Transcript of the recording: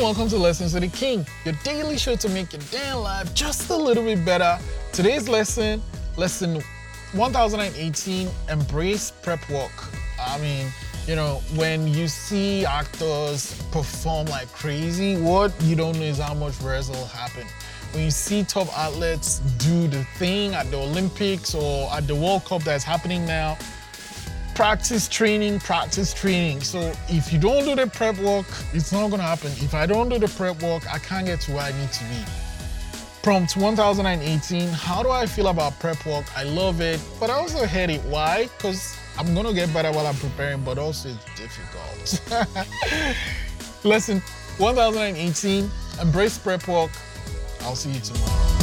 welcome to Lessons with the King, your daily show to make your day in life just a little bit better. Today's lesson, lesson 1018, embrace prep work. I mean, you know, when you see actors perform like crazy, what you don't know is how much rehearsal happened. When you see top athletes do the thing at the Olympics or at the World Cup that's happening now, practice training, practice training. So if you don't do the prep work, it's not gonna happen. If I don't do the prep work, I can't get to where I need to be. Prompt 1018, how do I feel about prep work? I love it, but I also hate it. Why? Because I'm gonna get better while I'm preparing, but also it's difficult. Lesson 1018, embrace prep work. I'll see you tomorrow.